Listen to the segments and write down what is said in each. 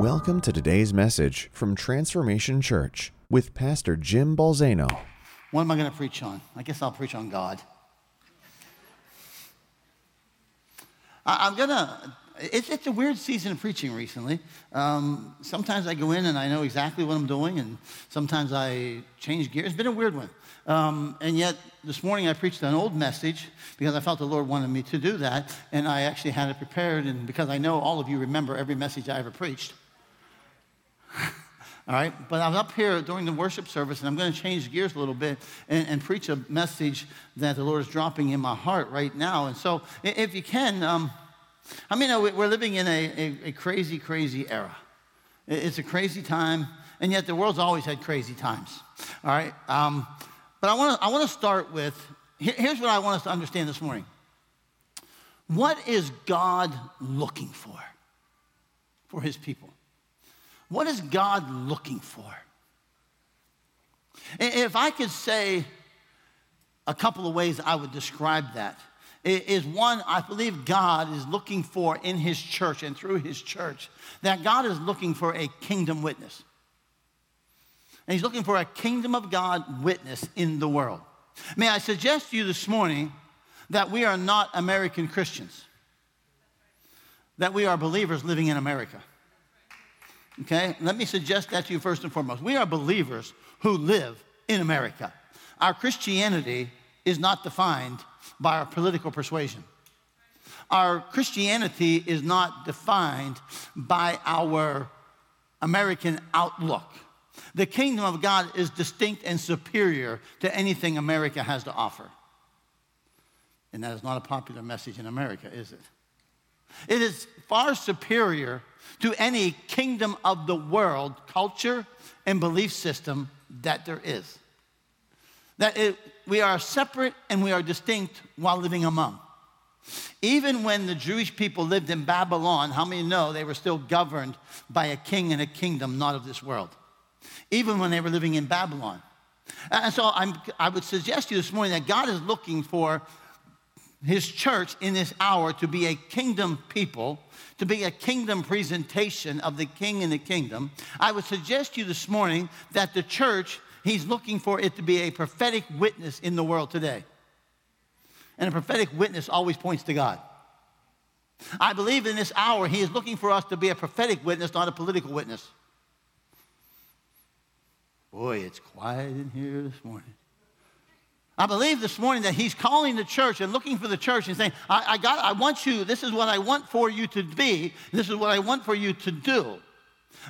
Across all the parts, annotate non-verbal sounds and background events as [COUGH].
Welcome to today's message from Transformation Church with Pastor Jim Balzano. What am I going to preach on? I guess I'll preach on God. I, am going to, it's, it's a weird season of preaching recently. Um, sometimes I go in and I know exactly what I'm doing, and sometimes I change gears. It's been a weird one. Um, and yet, this morning I preached an old message because I felt the Lord wanted me to do that, and I actually had it prepared, and because I know all of you remember every message I ever preached. [LAUGHS] All right, but I was up here during the worship service, and I'm going to change gears a little bit and, and, preach a message that the Lord is dropping in my heart right now. And so, if you can, um, I mean, we're living in a, a, a crazy, crazy era. It's a crazy time, and yet the world's always had crazy times. All right, um, but I want to I want to start with here's what I want us to understand this morning. What is God looking for for His people? What is God looking for? If I could say a couple of ways I would describe that, is one, I believe God is looking for in his church and through his church, that God is looking for a kingdom witness. And he's looking for a kingdom of God witness in the world. May I suggest to you this morning that we are not American Christians, that we are believers living in America. Okay? Let me suggest that to you first and foremost. We are believers who live in America. Our Christianity is not defined by our political persuasion. Our Christianity is not defined by our American outlook. The kingdom of God is distinct and superior to anything America has to offer. And that is not a popular message in America, is it? It is far superior to any kingdom of the world culture and belief system that there is. That it, we are separate and we are distinct while living among. Even when the Jewish people lived in Babylon, how many know they were still governed by a king and a kingdom not of this world? Even when they were living in Babylon. And so I'm, I would suggest to you this morning that God is looking for his church in this hour to be a kingdom people, to be a kingdom presentation of the king and the kingdom, I would suggest to you this morning that the church, he's looking for it to be a prophetic witness in the world today. And a prophetic witness always points to God. I believe in this hour, he is looking for us to be a prophetic witness, not a political witness. Boy, it's quiet in here this morning. I believe this morning that he's calling the church and looking for the church and saying, I, I, got, I want you, this is what I want for you to be, this is what I want for you to do.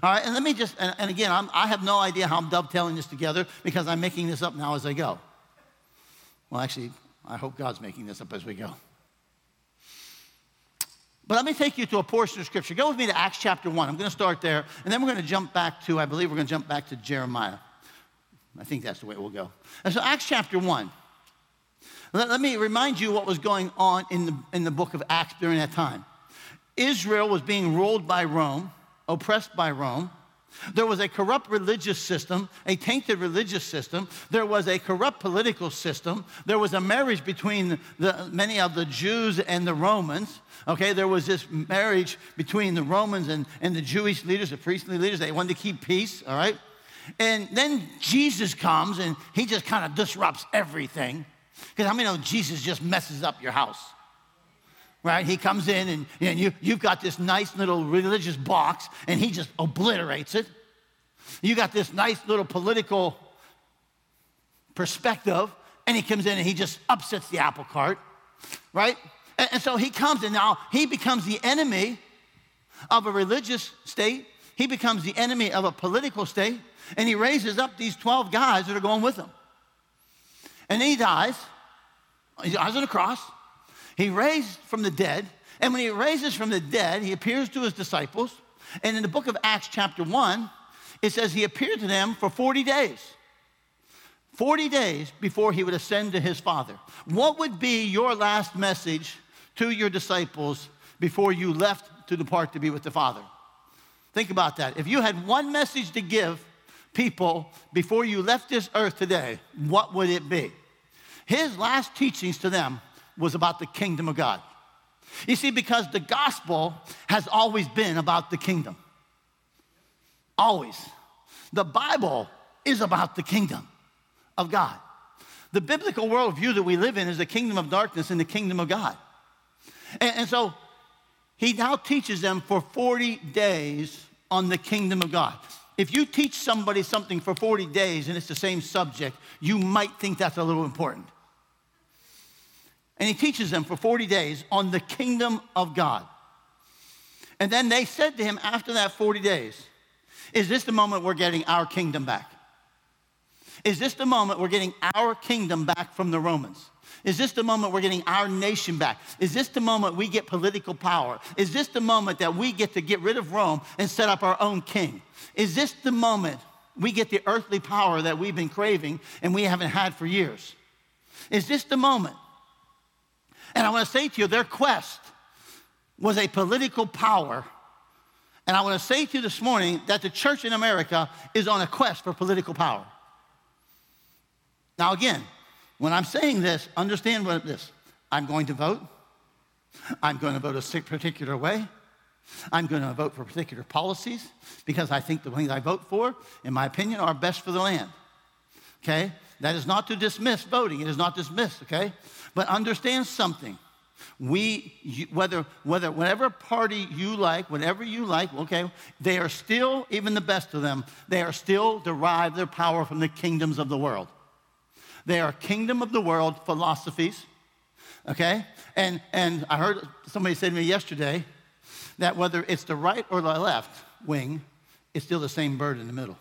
All right, and let me just, and, and again, I'm, i have no idea how I'm dovetailing this together because I'm making this up now as I go. Well, actually, I hope God's making this up as we go. But let me take you to a portion of Scripture. Go with me to Acts chapter 1. I'm going to start there, and then we're going to jump back to, I believe we're going to jump back to Jeremiah. I think that's the way it will go. And so, Acts chapter 1. Let, let me remind you what was going on in the, in the book of Acts during that time. Israel was being ruled by Rome, oppressed by Rome. There was a corrupt religious system, a tainted religious system. There was a corrupt political system. There was a marriage between the, many of the Jews and the Romans. Okay, there was this marriage between the Romans and, and the Jewish leaders, the priestly leaders. They wanted to keep peace, all right? And then Jesus comes and he just kind of disrupts everything. Because how many know Jesus just messes up your house? Right? He comes in and, and you, you've got this nice little religious box and he just obliterates it. You got this nice little political perspective and he comes in and he just upsets the apple cart. Right? And, and so he comes and now he becomes the enemy of a religious state. He becomes the enemy of a political state. And he raises up these 12 guys that are going with him. And then he dies. He dies on a cross. He raised from the dead. And when he raises from the dead, he appears to his disciples. And in the book of Acts, chapter 1, it says he appeared to them for 40 days. 40 days before he would ascend to his Father. What would be your last message to your disciples before you left to depart to be with the Father? Think about that. If you had one message to give people before you left this earth today, what would it be? His last teachings to them was about the kingdom of God. You see, because the gospel has always been about the kingdom. Always. The Bible is about the kingdom of God. The biblical worldview that we live in is the kingdom of darkness and the kingdom of God. And, and so he now teaches them for 40 days on the kingdom of God. If you teach somebody something for 40 days and it's the same subject, you might think that's a little important. And he teaches them for 40 days on the kingdom of God. And then they said to him after that 40 days, Is this the moment we're getting our kingdom back? Is this the moment we're getting our kingdom back from the Romans? Is this the moment we're getting our nation back? Is this the moment we get political power? Is this the moment that we get to get rid of Rome and set up our own king? Is this the moment we get the earthly power that we've been craving and we haven't had for years? Is this the moment? And I want to say to you, their quest was a political power. And I want to say to you this morning that the church in America is on a quest for political power. Now, again, when I'm saying this, understand what this I'm going to vote. I'm going to vote a particular way. I'm going to vote for particular policies because I think the things I vote for, in my opinion, are best for the land. Okay? That is not to dismiss voting. It is not dismissed, okay? But understand something. We, whether, whether, whatever party you like, whatever you like, okay, they are still, even the best of them, they are still derive their power from the kingdoms of the world. They are kingdom of the world philosophies, okay? And, and I heard somebody say to me yesterday that whether it's the right or the left wing, it's still the same bird in the middle.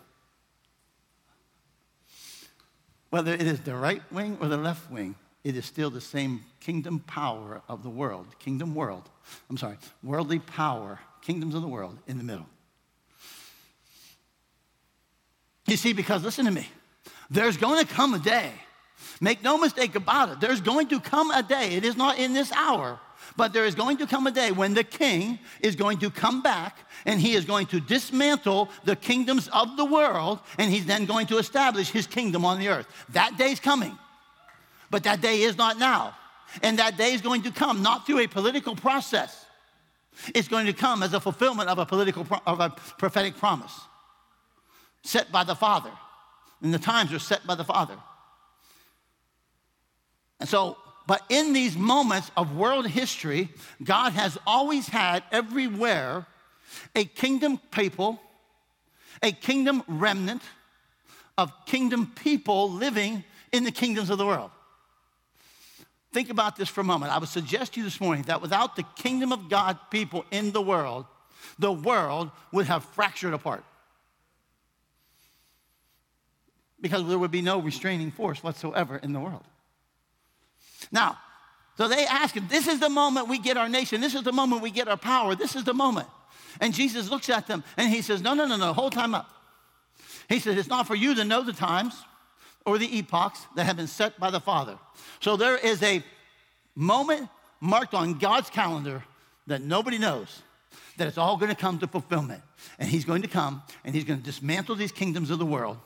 Whether it is the right wing or the left wing, it is still the same kingdom power of the world, kingdom world. I'm sorry, worldly power, kingdoms of the world in the middle. You see, because listen to me, there's going to come a day Make no mistake about it. There's going to come a day, it is not in this hour, but there is going to come a day when the king is going to come back and he is going to dismantle the kingdoms of the world and he's then going to establish his kingdom on the earth. That day's coming, but that day is not now. And that day is going to come not through a political process. It's going to come as a fulfillment of a political of a prophetic promise set by the Father. And the times are set by the Father. And so, but in these moments of world history, God has always had everywhere a kingdom people, a kingdom remnant of kingdom people living in the kingdoms of the world. Think about this for a moment. I would suggest to you this morning that without the kingdom of God people in the world, the world would have fractured apart. Because there would be no restraining force whatsoever in the world. Now, so they ask him, This is the moment we get our nation. This is the moment we get our power. This is the moment. And Jesus looks at them and he says, No, no, no, no, hold time up. He says, It's not for you to know the times or the epochs that have been set by the Father. So there is a moment marked on God's calendar that nobody knows that it's all going to come to fulfillment. And he's going to come and he's going to dismantle these kingdoms of the world.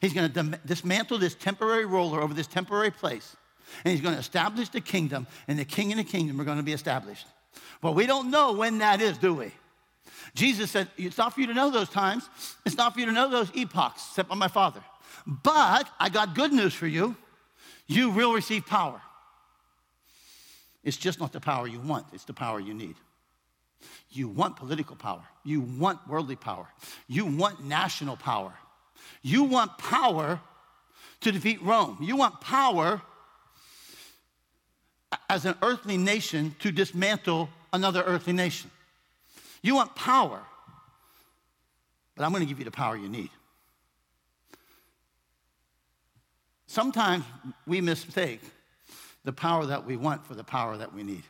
He's going to dismantle this temporary ruler over this temporary place and he's going to establish the kingdom, and the king and the kingdom are going to be established. Well, we don't know when that is, do we? Jesus said, It's not for you to know those times, it's not for you to know those epochs set by my Father. But I got good news for you. You will receive power. It's just not the power you want, it's the power you need. You want political power. You want worldly power. You want national power. You want power to defeat Rome. You want power as an earthly nation to dismantle another earthly nation. You want power, but I'm going to give you the power you need. Sometimes we mistake the power that we want for the power that we need.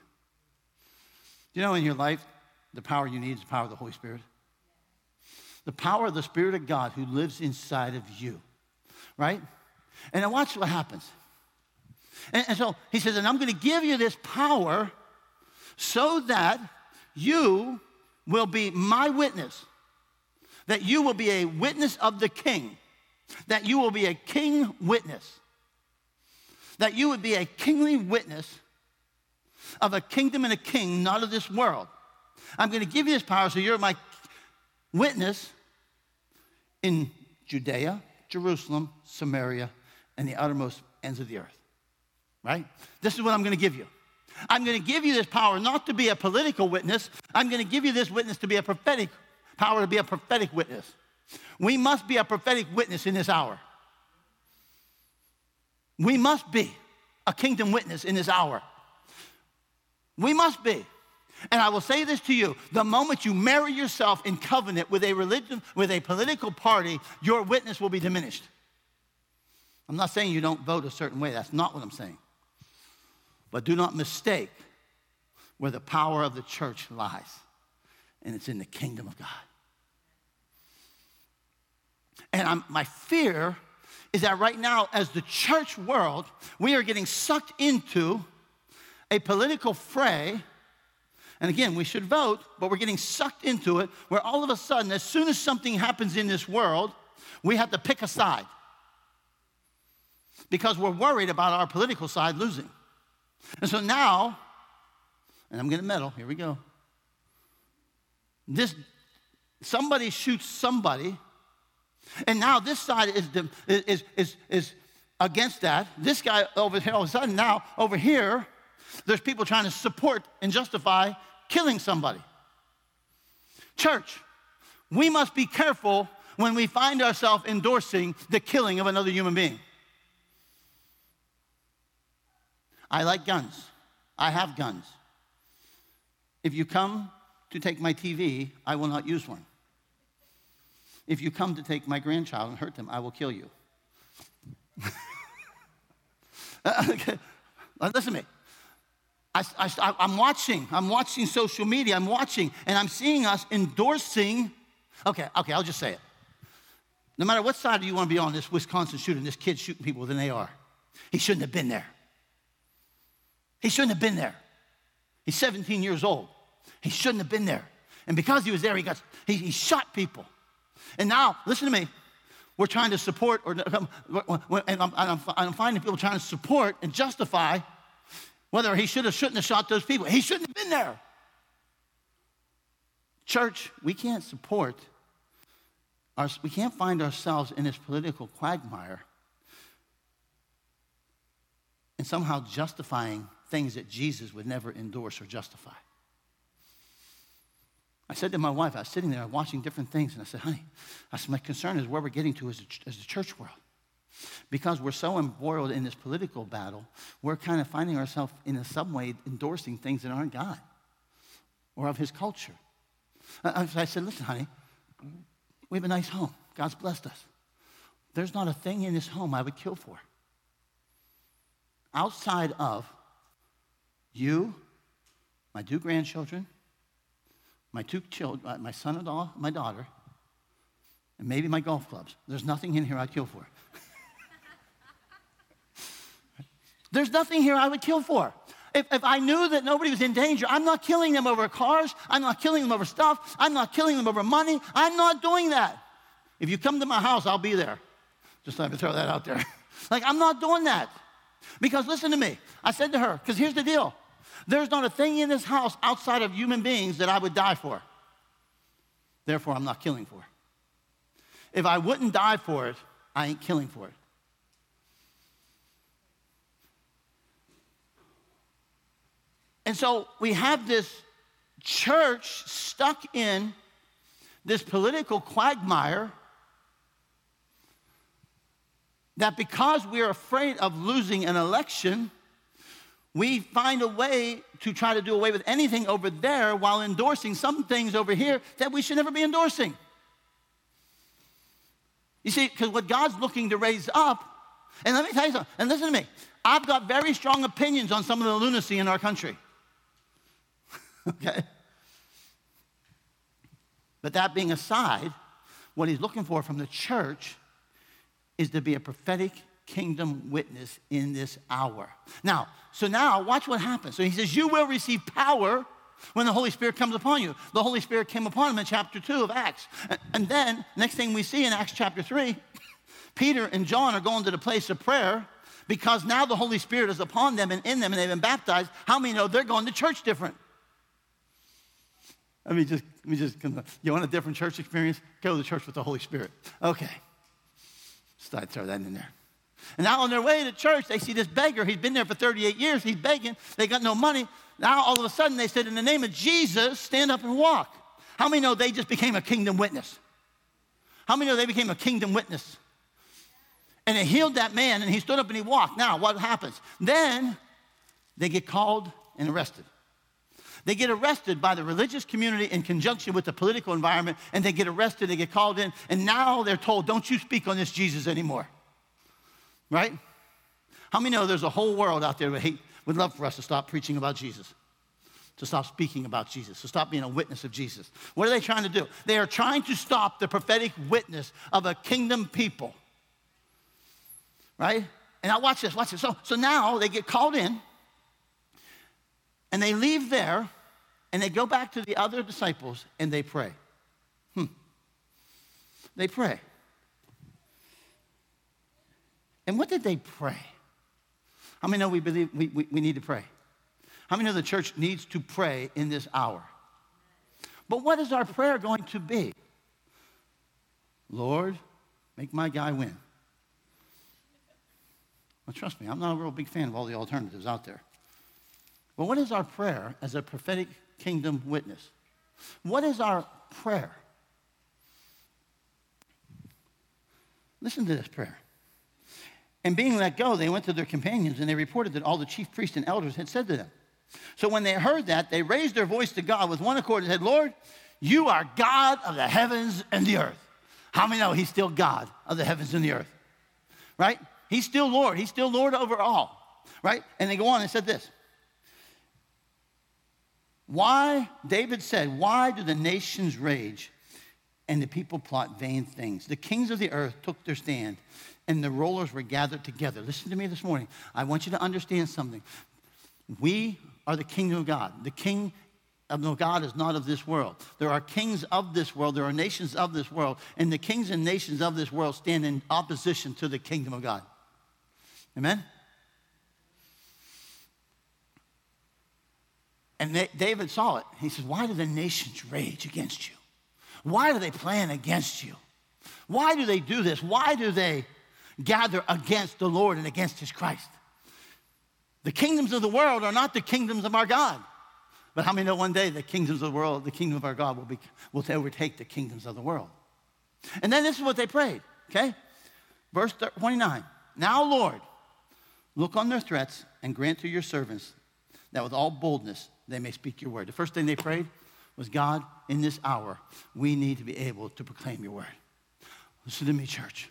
You know, in your life, the power you need is the power of the Holy Spirit. The power of the Spirit of God who lives inside of you, right? And now watch what happens. And, and so he says, and I'm going to give you this power so that you will be my witness, that you will be a witness of the king, that you will be a king witness, that you would be a kingly witness of a kingdom and a king, not of this world. I'm going to give you this power so you're my witness in Judea, Jerusalem, Samaria, and the uttermost ends of the earth. Right? This is what I'm going to give you. I'm going to give you this power not to be a political witness. I'm going to give you this witness to be a prophetic power to be a prophetic witness. We must be a prophetic witness in this hour. We must be a kingdom witness in this hour. We must be. And I will say this to you the moment you marry yourself in covenant with a religion, with a political party, your witness will be diminished. I'm not saying you don't vote a certain way, that's not what I'm saying. But do not mistake where the power of the church lies, and it's in the kingdom of God. And I'm, my fear is that right now, as the church world, we are getting sucked into a political fray and again, we should vote, but we're getting sucked into it where all of a sudden, as soon as something happens in this world, we have to pick a side because we're worried about our political side losing. And so now, and I'm going to meddle, here we go. This, somebody shoots somebody, and now this side is, is, is, is against that. This guy over here, all of a sudden, now over here, there's people trying to support and justify killing somebody. Church, we must be careful when we find ourselves endorsing the killing of another human being. I like guns. I have guns. If you come to take my TV, I will not use one. If you come to take my grandchild and hurt them, I will kill you. [LAUGHS] Listen to me. I, am watching, I'm watching social media, I'm watching, and I'm seeing us endorsing. Okay, okay, I'll just say it. No matter what side you want to be on this Wisconsin shooting, this kid shooting people with an AR, he shouldn't have been there. He shouldn't have been there. He's 17 years old. He shouldn't have been there. And because he was there, he got he, he shot people. And now, listen to me. We're trying to support, or [LAUGHS] and I'm, I'm, I'm finding people trying to support and justify whether he should have, shouldn't have shot those people. He shouldn't have been there. Church, we can't support, our, we can't find ourselves in this political quagmire and somehow justifying things that Jesus would never endorse or justify. I said to my wife, I was sitting there watching different things, and I said, honey, I said, my concern is where we're getting to as a, as church world. Because we're so embroiled in this political battle, we're kind of finding ourselves in some way endorsing things that aren't God or of His culture. I said, listen, honey, we have a nice home. God's blessed us. There's not a thing in this home I would kill for. Outside of you, my two grandchildren, my two children, uh, my son-in-law, my daughter, and maybe my golf clubs. There's nothing in here I'd kill for. [LAUGHS] There's nothing here I would kill for. If, if, I knew that nobody was in danger, I'm not killing them over cars. I'm not killing them over stuff. I'm not killing them over money. I'm not doing that. If you come to my house, I'll be there. Just let me throw that out there. [LAUGHS] like, I'm not doing that. Because listen to me. I said to her, because here's the deal there's not a thing in this house outside of human beings that I would die for. Therefore, I'm not killing for. It. If I wouldn't die for it, I ain't killing for it. And so we have this church stuck in this political quagmire that because we're afraid of losing an election, we find a way to try to do away with anything over there while endorsing some things over here that we should never be endorsing. You see, because what God's looking to raise up, and let me tell you something, and listen to me, I've got very strong opinions on some of the lunacy in our country. [LAUGHS] okay? But that being aside, what he's looking for from the church is to be a prophetic kingdom witness in this hour. Now, so now watch what happens. So he says, You will receive power when the Holy Spirit comes upon you. The Holy Spirit came upon him in chapter 2 of Acts. And then, next thing we see in Acts chapter 3, [LAUGHS] Peter and John are going to the place of prayer because now the Holy Spirit is upon them and in them and they've been baptized. How many know they're going to church different? Let me just, let me just, you want a different church experience? Go to the church with the Holy Spirit. Okay. Start throw that in there. And now on their way to church, they see this beggar. He's been there for 38 years. He's begging. They got no money. Now all of a sudden they said, in the name of Jesus, stand up and walk. How many know they just became a kingdom witness? How many know they became a kingdom witness? And they healed that man and he stood up and he walked. Now, what happens? Then they get called and arrested. They get arrested by the religious community in conjunction with the political environment, and they get arrested, they get called in, and now they're told, don't you speak on this Jesus anymore. Right? How many know there's a whole world out there that hate, would love for us to stop preaching about Jesus? To stop speaking about Jesus, to stop being a witness of Jesus. What are they trying to do? They are trying to stop the prophetic witness of a kingdom people. Right? And now watch this, watch this. So, so now they get called in and they leave there and they go back to the other disciples and they pray. Hmm. They pray. And what did they pray? How many know we believe we, we, we need to pray? How many know the church needs to pray in this hour? But what is our prayer going to be? Lord, make my guy win. Well, trust me, I'm not a real big fan of all the alternatives out there. But what is our prayer as a prophetic kingdom witness? What is our prayer? Listen to this prayer. And being let go, they went to their companions and they reported that all the chief priests and elders had said to them. So when they heard that, they raised their voice to God with one accord and said, Lord, you are God of the heavens and the earth. How many know he's still God of the heavens and the earth? Right? He's still Lord. He's still Lord over all. Right? And they go on and said this why, David said, why do the nations rage and the people plot vain things? The kings of the earth took their stand and the rollers were gathered together. Listen to me this morning. I want you to understand something. We are the kingdom of God. The king of no God is not of this world. There are kings of this world, there are nations of this world, and the kings and nations of this world stand in opposition to the kingdom of God. Amen? And David saw it. He says, Why do the nations rage against you? Why do they plan against you? Why do they do this? Why do they gather against the Lord and against his Christ? The kingdoms of the world are not the kingdoms of our God. But how many know one day the kingdoms of the world, the kingdom of our God will, be, will overtake the kingdoms of the world? And then this is what they prayed, okay? Verse 29. Now, Lord, look on their threats and grant to your servants that with all boldness they may speak your word. The first thing they prayed was, God, in this hour, we need to be able to proclaim your word. Listen to me, church.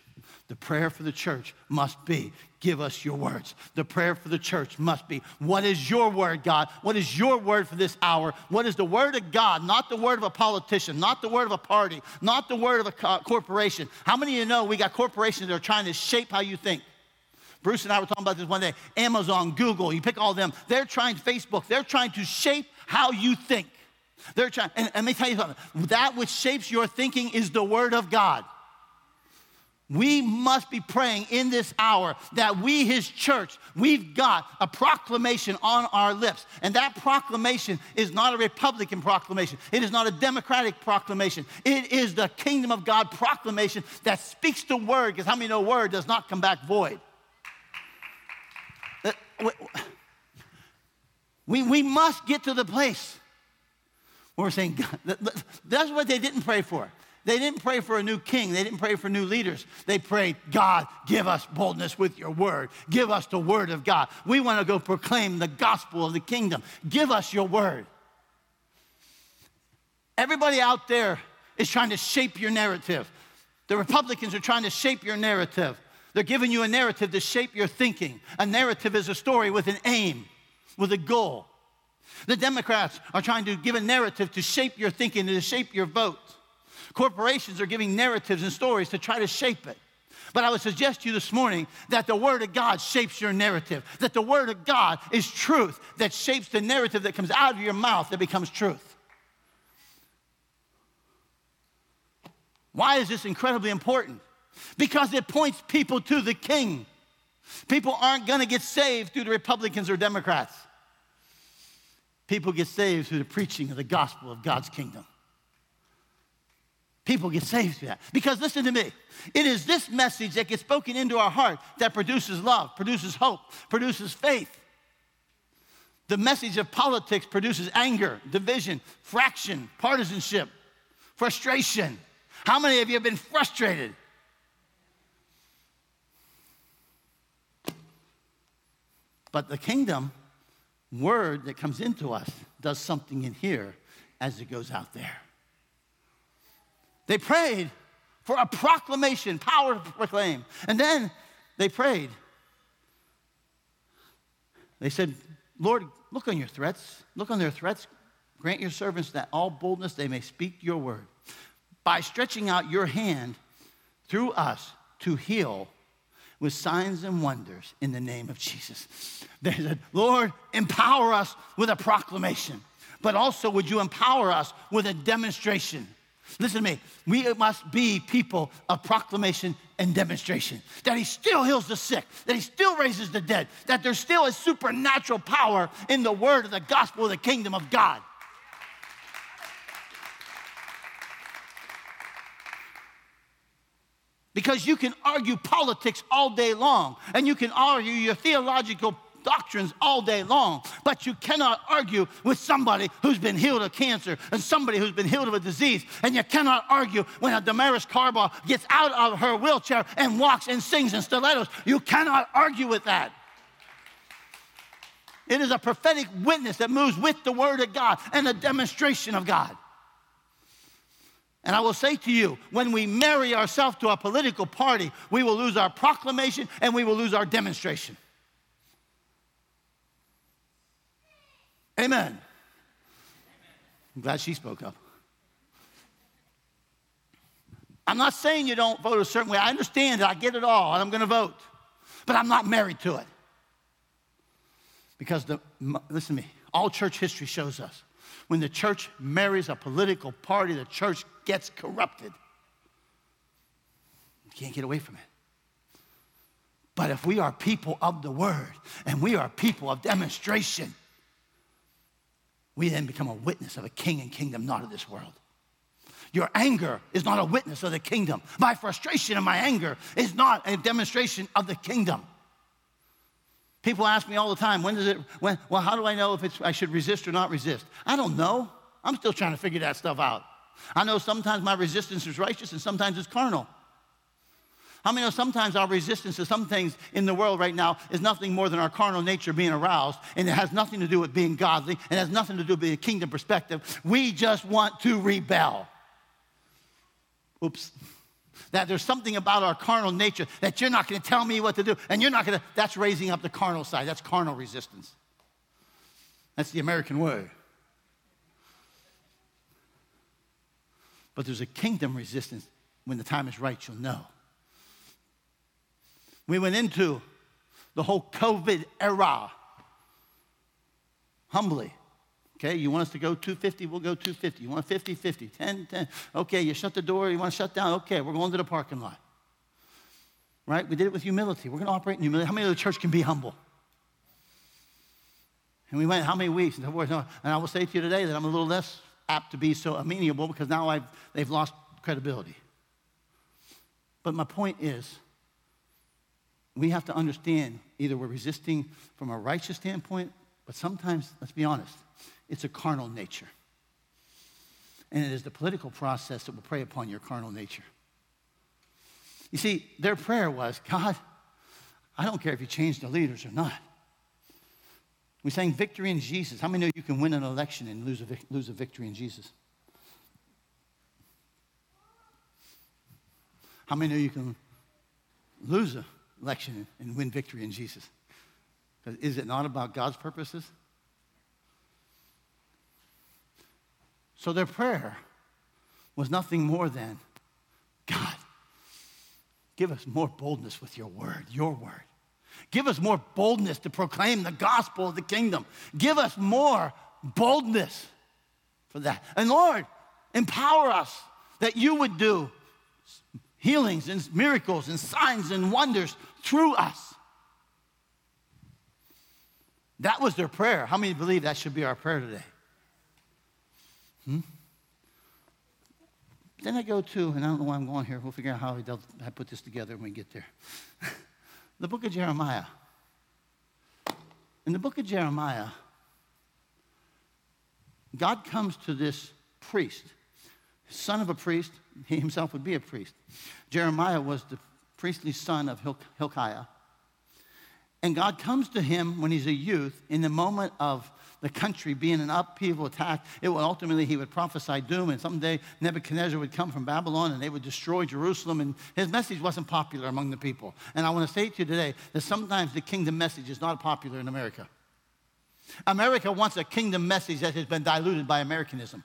The prayer for the church must be, give us your words. The prayer for the church must be, what is your word, God? What is your word for this hour? What is the word of God, not the word of a politician, not the word of a party, not the word of a corporation? How many of you know we got corporations that are trying to shape how you think? Bruce and I were talking about this one day. Amazon, Google, you pick all them. They're trying, Facebook, they're trying to shape how you think. They're trying, and, and let me tell you something. That which shapes your thinking is the Word of God. We must be praying in this hour that we, His church, we've got a proclamation on our lips. And that proclamation is not a Republican proclamation, it is not a Democratic proclamation. It is the kingdom of God proclamation that speaks the word, because how many know word does not come back void? Uh, we, we must get to the place where we're saying, God, that's what they didn't pray for. They didn't pray for a new king. They didn't pray for new leaders. They prayed, God, give us boldness with your word. Give us the word of God. We want to go proclaim the gospel of the kingdom. Give us your word. Everybody out there is trying to shape your narrative. The Republicans are trying to shape your narrative. They're giving you a narrative to shape your thinking. A narrative is a story with an aim, with a goal. The Democrats are trying to give a narrative to shape your thinking to shape your vote. Corporations are giving narratives and stories to try to shape it. But I would suggest to you this morning that the Word of God shapes your narrative, that the Word of God is truth that shapes the narrative that comes out of your mouth that becomes truth. Why is this incredibly important? because it points people to the king. People aren't going to get saved through the Republicans or Democrats. People get saved through the preaching of the gospel of God's kingdom. People get saved through that. Because listen to me, it is this message that gets spoken into our heart that produces love, produces hope, produces faith. The message of politics produces anger, division, fraction, partisanship, frustration. How many of you have been frustrated? But the kingdom word that comes into us does something in here as it goes out there. They prayed for a proclamation, power to proclaim. And then they prayed. They said, Lord, look on your threats. Look on their threats. Grant your servants that all boldness they may speak your word. By stretching out your hand through us to heal with signs and wonders in the name of Jesus. They said, Lord, empower us with a proclamation, but also would you empower us with a demonstration? Listen to me. We must be people of proclamation and demonstration. That he still heals the sick, that he still raises the dead, that there still is supernatural power in the word of the gospel of the kingdom of God. Because you can argue politics all day long, and you can argue your theological doctrines all day long, but you cannot argue with somebody who's been healed of cancer and somebody who's been healed of a disease. And you cannot argue when a Damaris Carball gets out of her wheelchair and walks and sings in stilettos. You cannot argue with that. It is a prophetic witness that moves with the Word of God and a demonstration of God. And I will say to you, when we marry ourselves to a political party, we will lose our proclamation and we will lose our demonstration. Amen. I'm glad she spoke up. I'm not saying you don't vote a certain way. I understand it. I get it all, and I'm going to vote. But I'm not married to it. Because, the, listen to me, all church history shows us when the church marries a political party, the church gets corrupted. You can't get away from it. But if we are people of the word and we are people of demonstration, we then become a witness of a king and kingdom not of this world. Your anger is not a witness of the kingdom. My frustration and my anger is not a demonstration of the kingdom. People ask me all the time, when does it, when, well, how do I know if it's, I should resist or not resist? I don't know. I'm still trying to figure that stuff out. I know sometimes my resistance is righteous and sometimes it's carnal. How many know sometimes our resistance to some things in the world right now is nothing more than our carnal nature being aroused, and it has nothing to do with being godly, and has nothing to do with a kingdom perspective. We just want to rebel. Oops. That there's something about our carnal nature that you're not going to tell me what to do, and you're not going to, that's raising up the carnal side. That's carnal resistance. That's the American way. But there's a kingdom resistance. When the time is right, you'll know. We went into the whole COVID era humbly. Okay, you want us to go 250, we'll go 250. You want 50, 50, 10, 10. Okay, you shut the door, you want to shut down. Okay, we're going to the parking lot. Right? We did it with humility. We're going to operate in humility. How many of the church can be humble? And we went how many weeks? And I will say to you today that I'm a little less apt to be so amenable because now I've, they've lost credibility. But my point is, we have to understand either we're resisting from a righteous standpoint, but sometimes, let's be honest, it's a carnal nature. And it is the political process that will prey upon your carnal nature. You see, their prayer was God, I don't care if you change the leaders or not. We sang victory in Jesus. How many know you can win an election and lose a, lose a victory in Jesus? How many know you can lose an election and win victory in Jesus? Is it not about God's purposes? So their prayer was nothing more than God, give us more boldness with your word, your word. Give us more boldness to proclaim the gospel of the kingdom. Give us more boldness for that. And Lord, empower us that you would do healings and miracles and signs and wonders through us. That was their prayer. How many believe that should be our prayer today? Hmm? Then I go to, and I don't know why I'm going here. We'll figure out how I put this together when we get there. [LAUGHS] the book of Jeremiah. In the book of Jeremiah, God comes to this priest, son of a priest. He himself would be a priest. Jeremiah was the priestly son of Hilkiah. And God comes to him when he's a youth in the moment of the country being an upheaval attack. It will ultimately, he would prophesy doom, and someday Nebuchadnezzar would come from Babylon and they would destroy Jerusalem. And his message wasn't popular among the people. And I want to say to you today that sometimes the kingdom message is not popular in America. America wants a kingdom message that has been diluted by Americanism.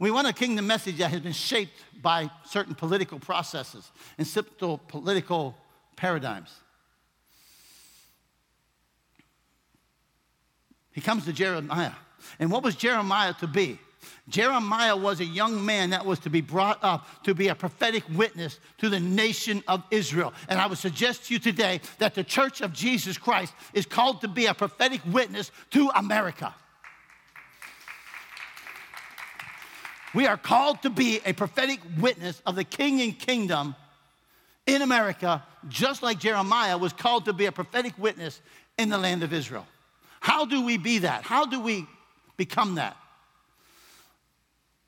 We want a kingdom message that has been shaped by certain political processes and simple political paradigms. He comes to Jeremiah. And what was Jeremiah to be? Jeremiah was a young man that was to be brought up to be a prophetic witness to the nation of Israel. And I would suggest to you today that the church of Jesus Christ is called to be a prophetic witness to America. We are called to be a prophetic witness of the king and kingdom in America, just like Jeremiah was called to be a prophetic witness in the land of Israel. How do we be that? How do we become that?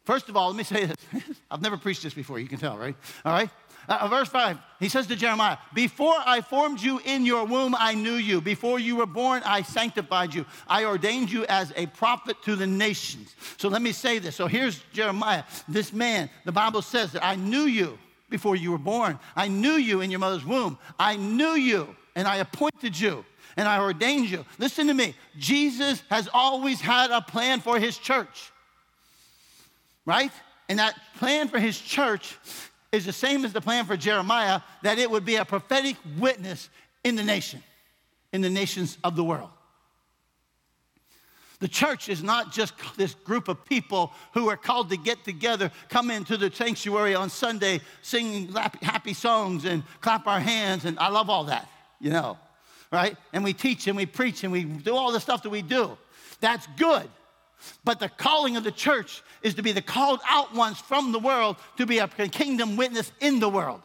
First of all, let me say this. [LAUGHS] I've never preached this before, you can tell, right? All right? Uh, uh, verse 5, he says to Jeremiah, Before I formed you in your womb, I knew you. Before you were born, I sanctified you. I ordained you as a prophet to the nations. So let me say this. So here's Jeremiah, this man. The Bible says that I knew you before you were born. I knew you in your mother's womb. I knew you, and I appointed you and I ordained you. Listen to me. Jesus has always had a plan for his church right? And that plan for his church is the same as the plan for Jeremiah, that it would be a prophetic witness in the nation, in the nations of the world. The church is not just this group of people who are called to get together, come into the sanctuary on Sunday, sing happy songs and clap our hands, and I love all that, you know, right? And we teach and we preach and we do all the stuff that we do. That's good. But the calling of the church is to be the called out ones from the world to be a kingdom witness in the world.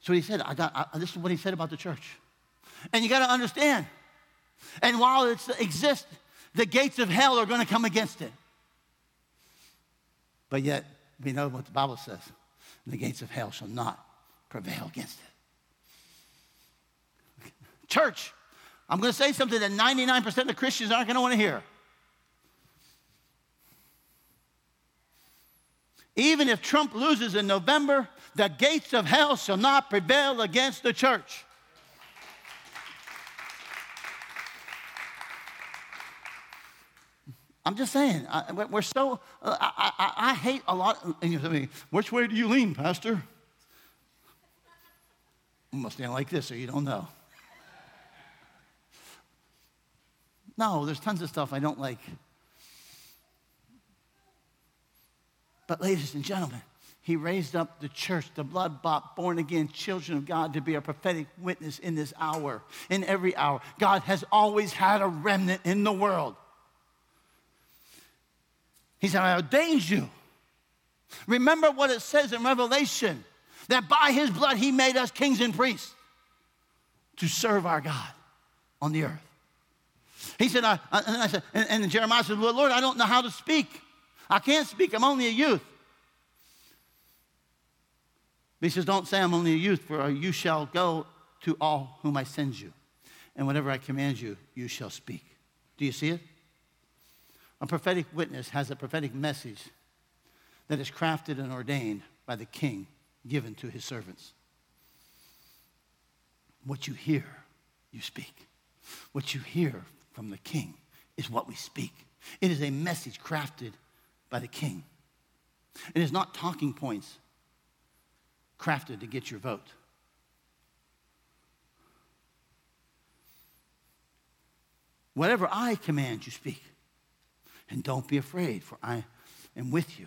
So he said, I got, I, this is what he said about the church. And you got to understand. And while it exists, the gates of hell are going to come against it. But yet, we know what the Bible says the gates of hell shall not prevail against it. Church, I'm going to say something that 99% of Christians aren't going to want to hear. Even if Trump loses in November, the gates of hell shall not prevail against the church. I'm just saying, I, we're so, uh, I, I, I, hate a lot. Say, which way do you lean, Pastor? I'm going to stand like this so you don't know. No, there's tons of stuff I don't like. But, ladies and gentlemen, he raised up the church, the blood bought, born again children of God to be a prophetic witness in this hour, in every hour. God has always had a remnant in the world. He said, I ordained you. Remember what it says in Revelation that by his blood he made us kings and priests to serve our God on the earth. He said, I, and I said, and, and Jeremiah said, well, Lord, I don't know how to speak. I can't speak. I'm only a youth. But he says, Don't say I'm only a youth, for you shall go to all whom I send you. And whatever I command you, you shall speak. Do you see it? A prophetic witness has a prophetic message that is crafted and ordained by the king, given to his servants. What you hear, you speak. What you hear from the king is what we speak. It is a message crafted by the king. It is not talking points crafted to get your vote. Whatever I command, you speak. And don't be afraid, for I am with you.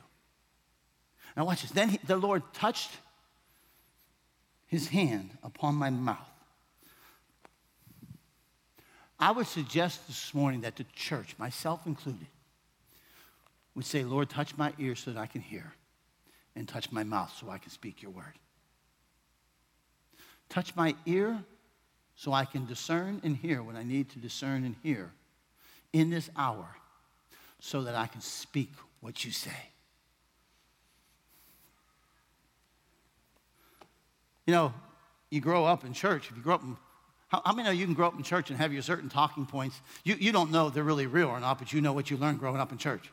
Now, watch this. Then he, the Lord touched his hand upon my mouth. I would suggest this morning that the church, myself included, would say, Lord, touch my ears so that I can hear, and touch my mouth so I can speak your word. Touch my ear so I can discern and hear what I need to discern and hear in this hour so that I can speak what you say. You know, you grow up in church. If you grow up in, how, how many know you can grow up in church and have your certain talking points? You, you don't know they're really real or not, but you know what you learned growing up in church.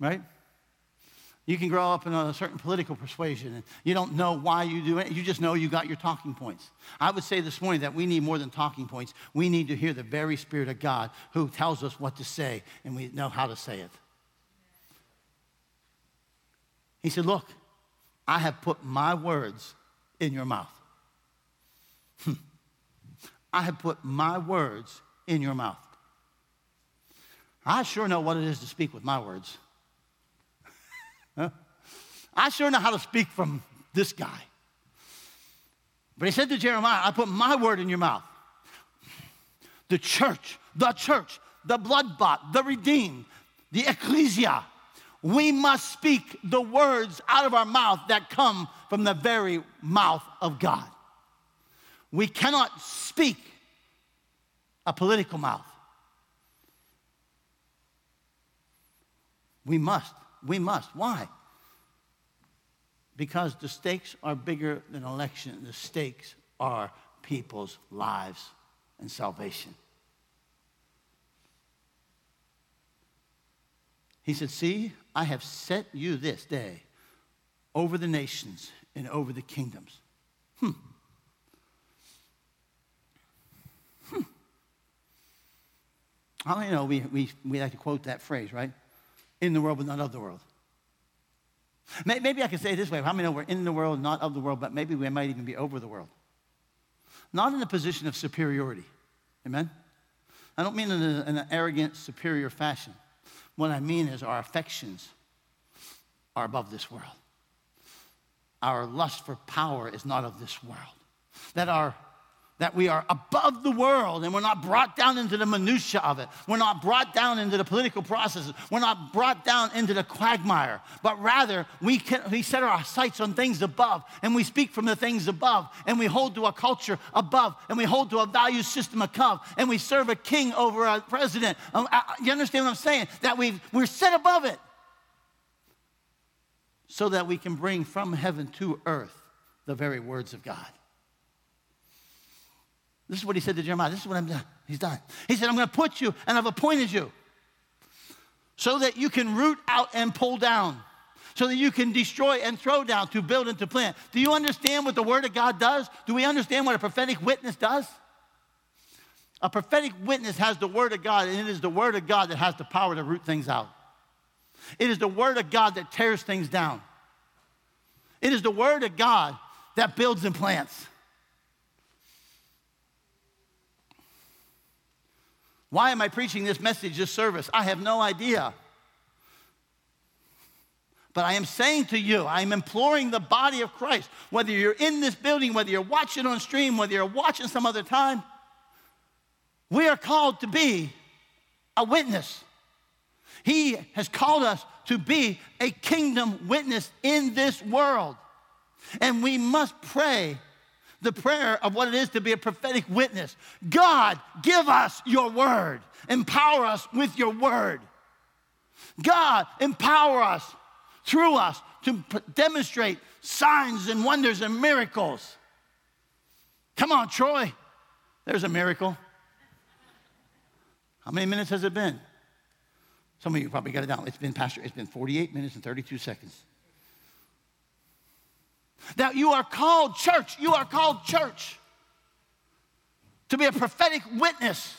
Right? You can grow up in a certain political persuasion and you don't know why you do it. You just know you got your talking points. I would say this morning that we need more than talking points. We need to hear the very Spirit of God who tells us what to say and we know how to say it. He said, Look, I have put my words in your mouth. [LAUGHS] Hmm. I have put my words in your mouth. I sure know what it is to speak with my words. [LAUGHS] I sure know how to speak from this guy. But he said to Jeremiah, I put my word in your mouth. The church, the church, the blood bought, the redeemed, the ecclesia. We must speak the words out of our mouth that come from the very mouth of God. We cannot speak a political mouth. We must we must. Why? Because the stakes are bigger than election. The stakes are people's lives and salvation. He said, See, I have set you this day over the nations and over the kingdoms. Hmm. How many know we, we, we like to quote that phrase, right? in the world, but not of the world. Maybe I can say it this way. How many know we're in the world, not of the world, but maybe we might even be over the world? Not in a position of superiority. Amen? I don't mean in, a, in an arrogant, superior fashion. What I mean is our affections are above this world. Our lust for power is not of this world. That our that we are above the world and we're not brought down into the minutia of it. We're not brought down into the political processes. We're not brought down into the quagmire, but rather we, can, we set our sights on things above and we speak from the things above and we hold to a culture above and we hold to a value system above and we serve a king over a president. Um, you understand what I'm saying? That we we're set above it so that we can bring from heaven to earth the very words of God. This is what he said to Jeremiah. This is what I'm done. He's done. He said, I'm going to put you and I've appointed you so that you can root out and pull down, so that you can destroy and throw down, to build and to plant. Do you understand what the Word of God does? Do we understand what a prophetic witness does? A prophetic witness has the Word of God, and it is the Word of God that has the power to root things out. It is the Word of God that tears things down. It is the Word of God that builds and plants. Why am I preaching this message, this service? I have no idea. But I am saying to you, I am imploring the body of Christ, whether you're in this building, whether you're watching on stream, whether you're watching some other time, we are called to be a witness. He has called us to be a kingdom witness in this world. And we must pray the prayer of what it is to be a prophetic witness. God, give us your word. Empower us with your word. God, empower us through us to demonstrate signs and wonders and miracles. Come on, Troy. There's a miracle. How many minutes has it been? Some of you probably got it down. It's been, Pastor, it's been 48 minutes and 32 seconds. That you are called church, you are called church to be a prophetic witness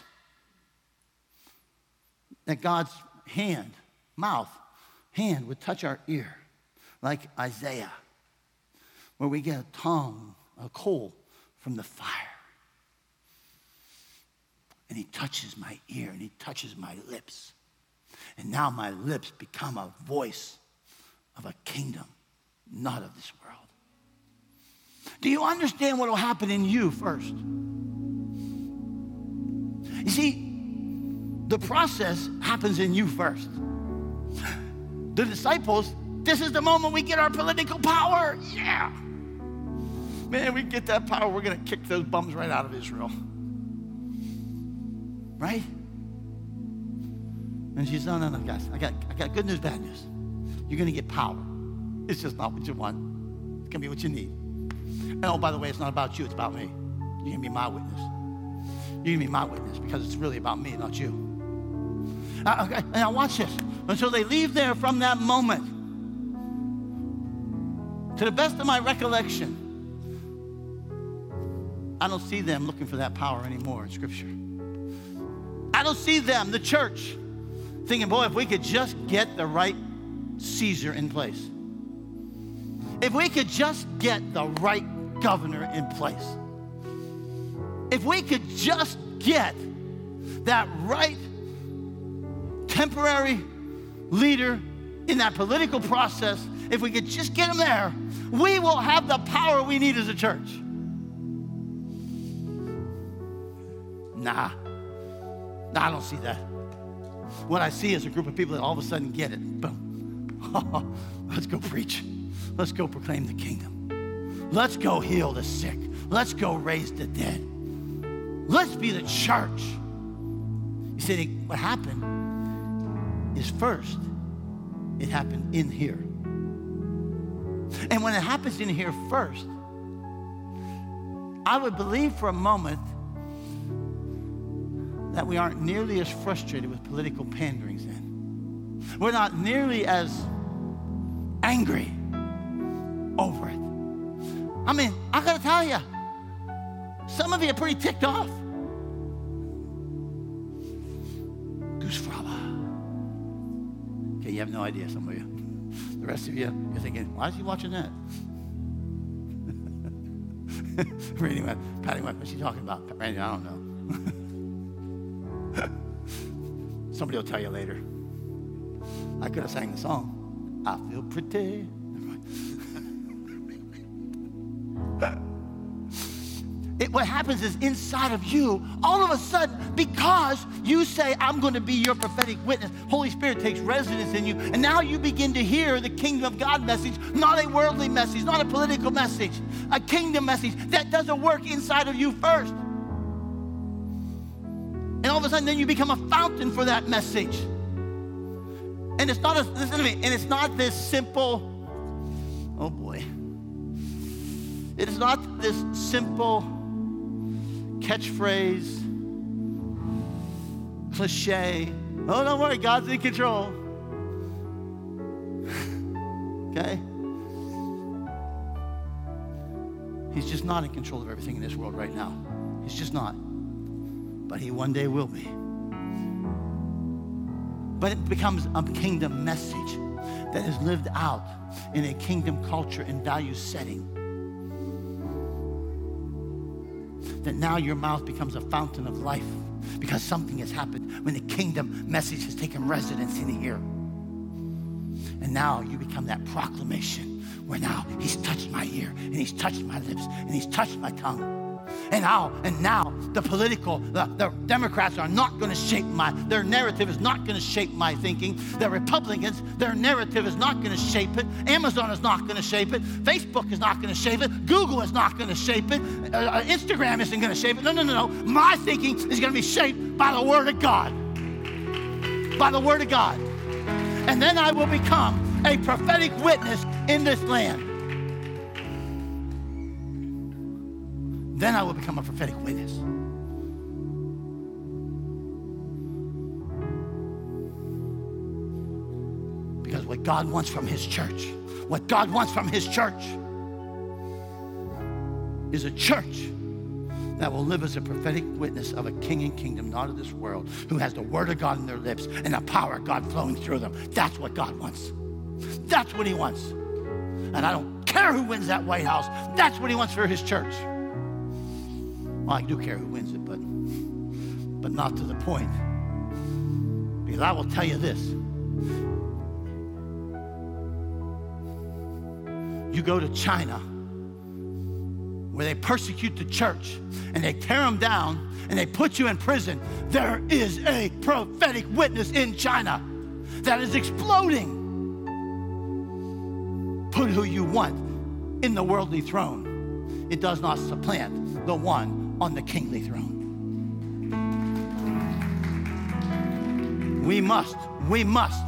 that God's hand, mouth, hand would touch our ear, like Isaiah, where we get a tongue, a coal from the fire. And he touches my ear and he touches my lips. And now my lips become a voice of a kingdom, not of this world. Do you understand what will happen in you first? You see, the process happens in you first. The disciples, this is the moment we get our political power. Yeah. Man, we get that power, we're going to kick those bums right out of Israel. Right? And she said, No, no, no, guys, I got, I got good news, bad news. You're going to get power. It's just not what you want, it's going to be what you need. And oh, by the way, it's not about you, it's about me. You're going be my witness. You're going be my witness because it's really about me, not you. Uh, okay, now watch this. Until they leave there from that moment, to the best of my recollection, I don't see them looking for that power anymore in Scripture. I don't see them, the church, thinking, boy, if we could just get the right Caesar in place, if we could just get the right governor in place, if we could just get that right temporary leader in that political process, if we could just get him there, we will have the power we need as a church. Nah, nah, I don't see that. What I see is a group of people that all of a sudden get it. Boom. [LAUGHS] Let's go preach. Let's go proclaim the kingdom. Let's go heal the sick. Let's go raise the dead. Let's be the church. You see, what happened is first, it happened in here. And when it happens in here first, I would believe for a moment that we aren't nearly as frustrated with political panderings then. We're not nearly as angry over it. I mean, I gotta tell you, some of you are pretty ticked off. Goose Okay, you have no idea, some of you. The rest of you, you're thinking, why is he watching that? [LAUGHS] Reading what, Patty went, what's she talking about? Randy, I don't know. [LAUGHS] Somebody will tell you later. I could have sang the song. I feel pretty. It, what happens is inside of you, all of a sudden, because you say, I'm going to be your prophetic witness, Holy Spirit takes residence in you. And now you begin to hear the kingdom of God message, not a worldly message, not a political message, a kingdom message that doesn't work inside of you first. And all of a sudden, then you become a fountain for that message. And it's not a, listen to me, and it's not this simple, oh boy. It is not this simple catchphrase, cliche. Oh, don't worry, God's in control. [LAUGHS] okay? He's just not in control of everything in this world right now. He's just not. But he one day will be. But it becomes a kingdom message that is lived out in a kingdom culture and value setting. That now your mouth becomes a fountain of life because something has happened when the kingdom message has taken residence in here. And now you become that proclamation where now he's touched my ear and he's touched my lips and he's touched my tongue. And now, and now the political, the, the Democrats are not going to shape my, their narrative is not going to shape my thinking. The Republicans, their narrative is not going to shape it. Amazon is not going to shape it. Facebook is not going to shape it. Google is not going to shape it. Uh, uh Instagram isn't going to shape it. No, no, no, no. My thinking is going to be shaped by the Word of God. By the Word of God. And then I will become a prophetic witness in this land. Then I will become a prophetic witness. Because what God wants from His church, what God wants from His church is a church that will live as a prophetic witness of a king and kingdom, not of this world, who has the word of God in their lips and the power of God flowing through them. That's what God wants. That's what He wants. And I don't care who wins that White House, that's what He wants for His church. Well, I do care who wins it, but, but not to the point. Because I will tell you this. You go to China, where they persecute the church and they tear them down and they put you in prison, there is a prophetic witness in China that is exploding. Put who you want in the worldly throne, it does not supplant the one on the kingly throne. We must, we must,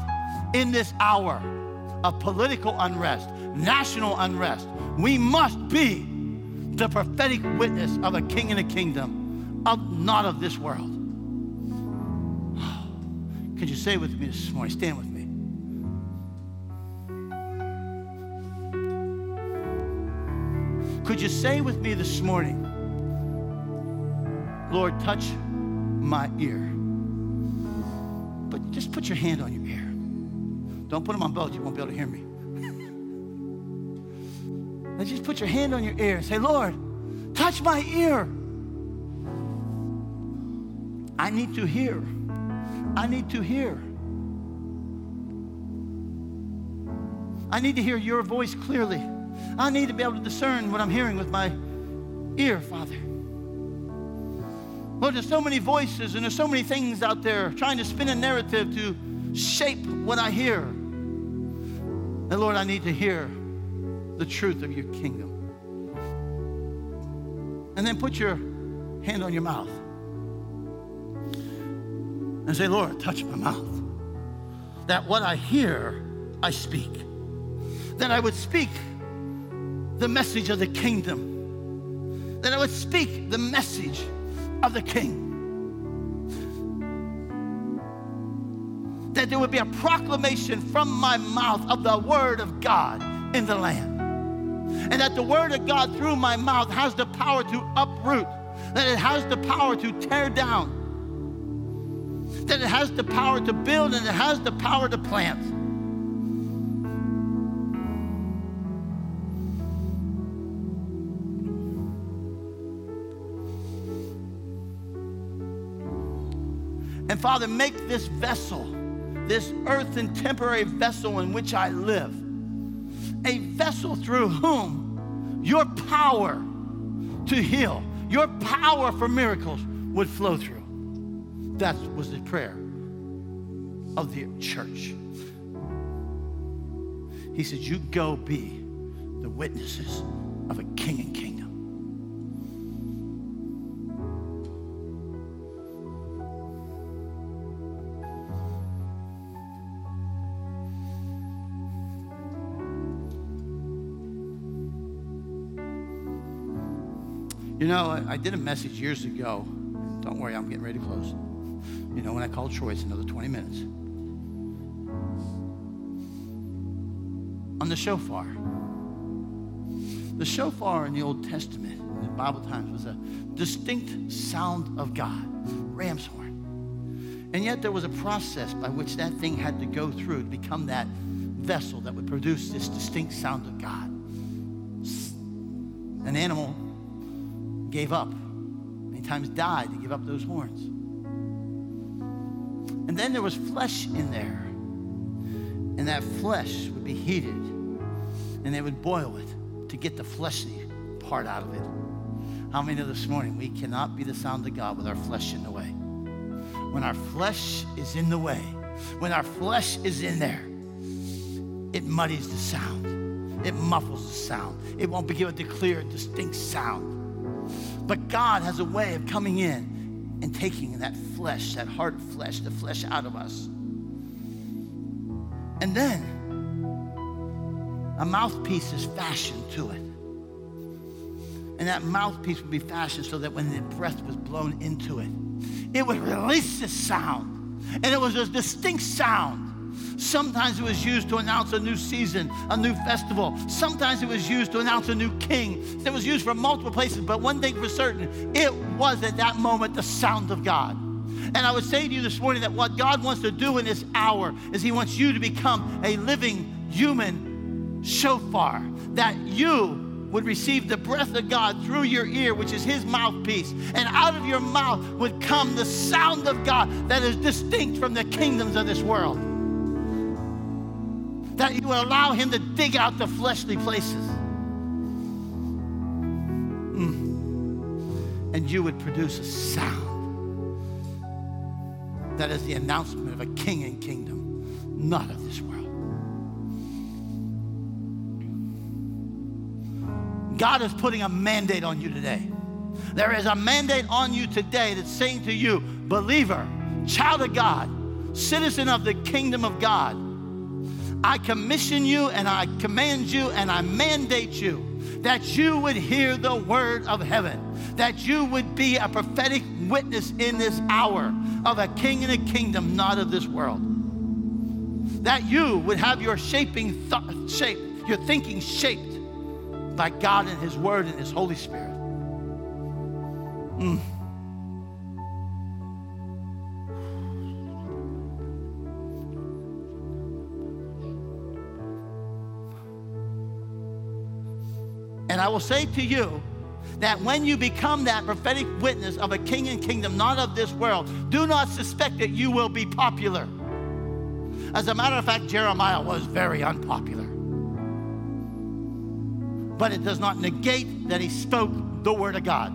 in this hour of political unrest, national unrest, we must be the prophetic witness of a king and a kingdom, of not of this world. [SIGHS] Could you say with me this morning? Stand with me. Could you say with me this morning, Lord, touch my ear? But just put your hand on your ear. Don't put them on both, you won't be able to hear me. [LAUGHS] and just put your hand on your ear and say, Lord, touch my ear. I need to hear. I need to hear. I need to hear your voice clearly. I need to be able to discern what I'm hearing with my ear, Father. Lord, there's so many voices and there's so many things out there trying to spin a narrative to shape what I hear. And Lord, I need to hear the truth of your kingdom. And then put your hand on your mouth and say, Lord, touch my mouth. That what I hear, I speak. That I would speak the message of the kingdom. That I would speak the message of the king. That there would be a proclamation from my mouth of the word of God in the land. And that the word of God through my mouth has the power to uproot, that it has the power to tear down, that it has the power to build and it has the power to plant. Father, make this vessel, this earth and temporary vessel in which I live, a vessel through whom your power to heal, your power for miracles would flow through. That was the prayer of the church. He said, You go be the witnesses of a king and kingdom. You know, I, I did a message years ago. Don't worry, I'm getting ready to close. You know, when I called it's another 20 minutes. On the shofar. The shofar in the Old Testament, in the Bible times, was a distinct sound of God, ram's horn. And yet there was a process by which that thing had to go through to become that vessel that would produce this distinct sound of God. An animal gave up, many times died to give up those horns. And then there was flesh in there. And that flesh would be heated. And they would boil it to get the fleshly part out of it. How many know this morning we cannot be the sound of God with our flesh in the way? When our flesh is in the way, when our flesh is in there, it muddies the sound. It muffles the sound. It won't be able to clear, distinct sound. But God has a way of coming in and taking that flesh, that hard flesh, the flesh out of us. And then a mouthpiece is fashioned to it. And that mouthpiece would be fashioned so that when the breath was blown into it, it would release this sound. And it was a distinct sound. Sometimes it was used to announce a new season, a new festival. Sometimes it was used to announce a new king. It was used for multiple places, but one thing for certain, it was at that moment the sound of God. And I would say to you this morning that what God wants to do in this hour is He wants you to become a living human shofar, that you would receive the breath of God through your ear, which is His mouthpiece. And out of your mouth would come the sound of God that is distinct from the kingdoms of this world. That you would allow Him to dig out the fleshly places. Mm. and you would produce a sound that is the announcement of a king and kingdom, not of this world. God is putting a mandate on you today. There is a mandate on you today that's saying to you, believer, child of God, citizen of the kingdom of God, I commission you and I command you and I mandate you that you would hear the word of heaven, that you would be a prophetic witness in this hour of a king and a kingdom not of this world. That you would have your shaping th- shape, your thinking shaped by God and His Word and His Holy Spirit. Mm. And I will say to you that when you become that prophetic witness of a king and kingdom not of this world, do not suspect that you will be popular. As a matter of fact, Jeremiah was very unpopular. But it does not negate that he spoke the word of God.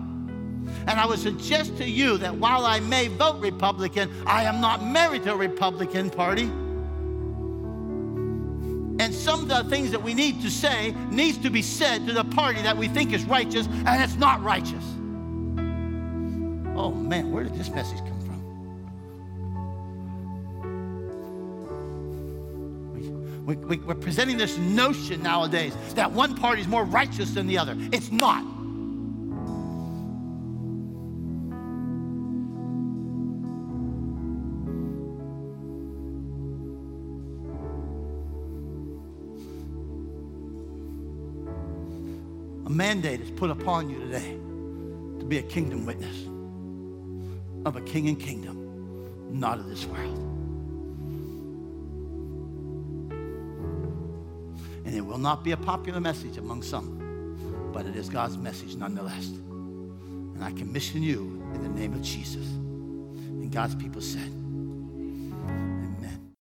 And I would suggest to you that while I may vote Republican, I am not married to a Republican Party. And some of the things that we need to say needs to be said to the party that we think is righteous and it's not righteous. Oh man, where did this message come from? We, we, we're presenting this notion nowadays that one party is more righteous than the other. It's not. Mandate is put upon you today to be a kingdom witness of a king and kingdom, not of this world. And it will not be a popular message among some, but it is God's message nonetheless. And I commission you in the name of Jesus. And God's people said,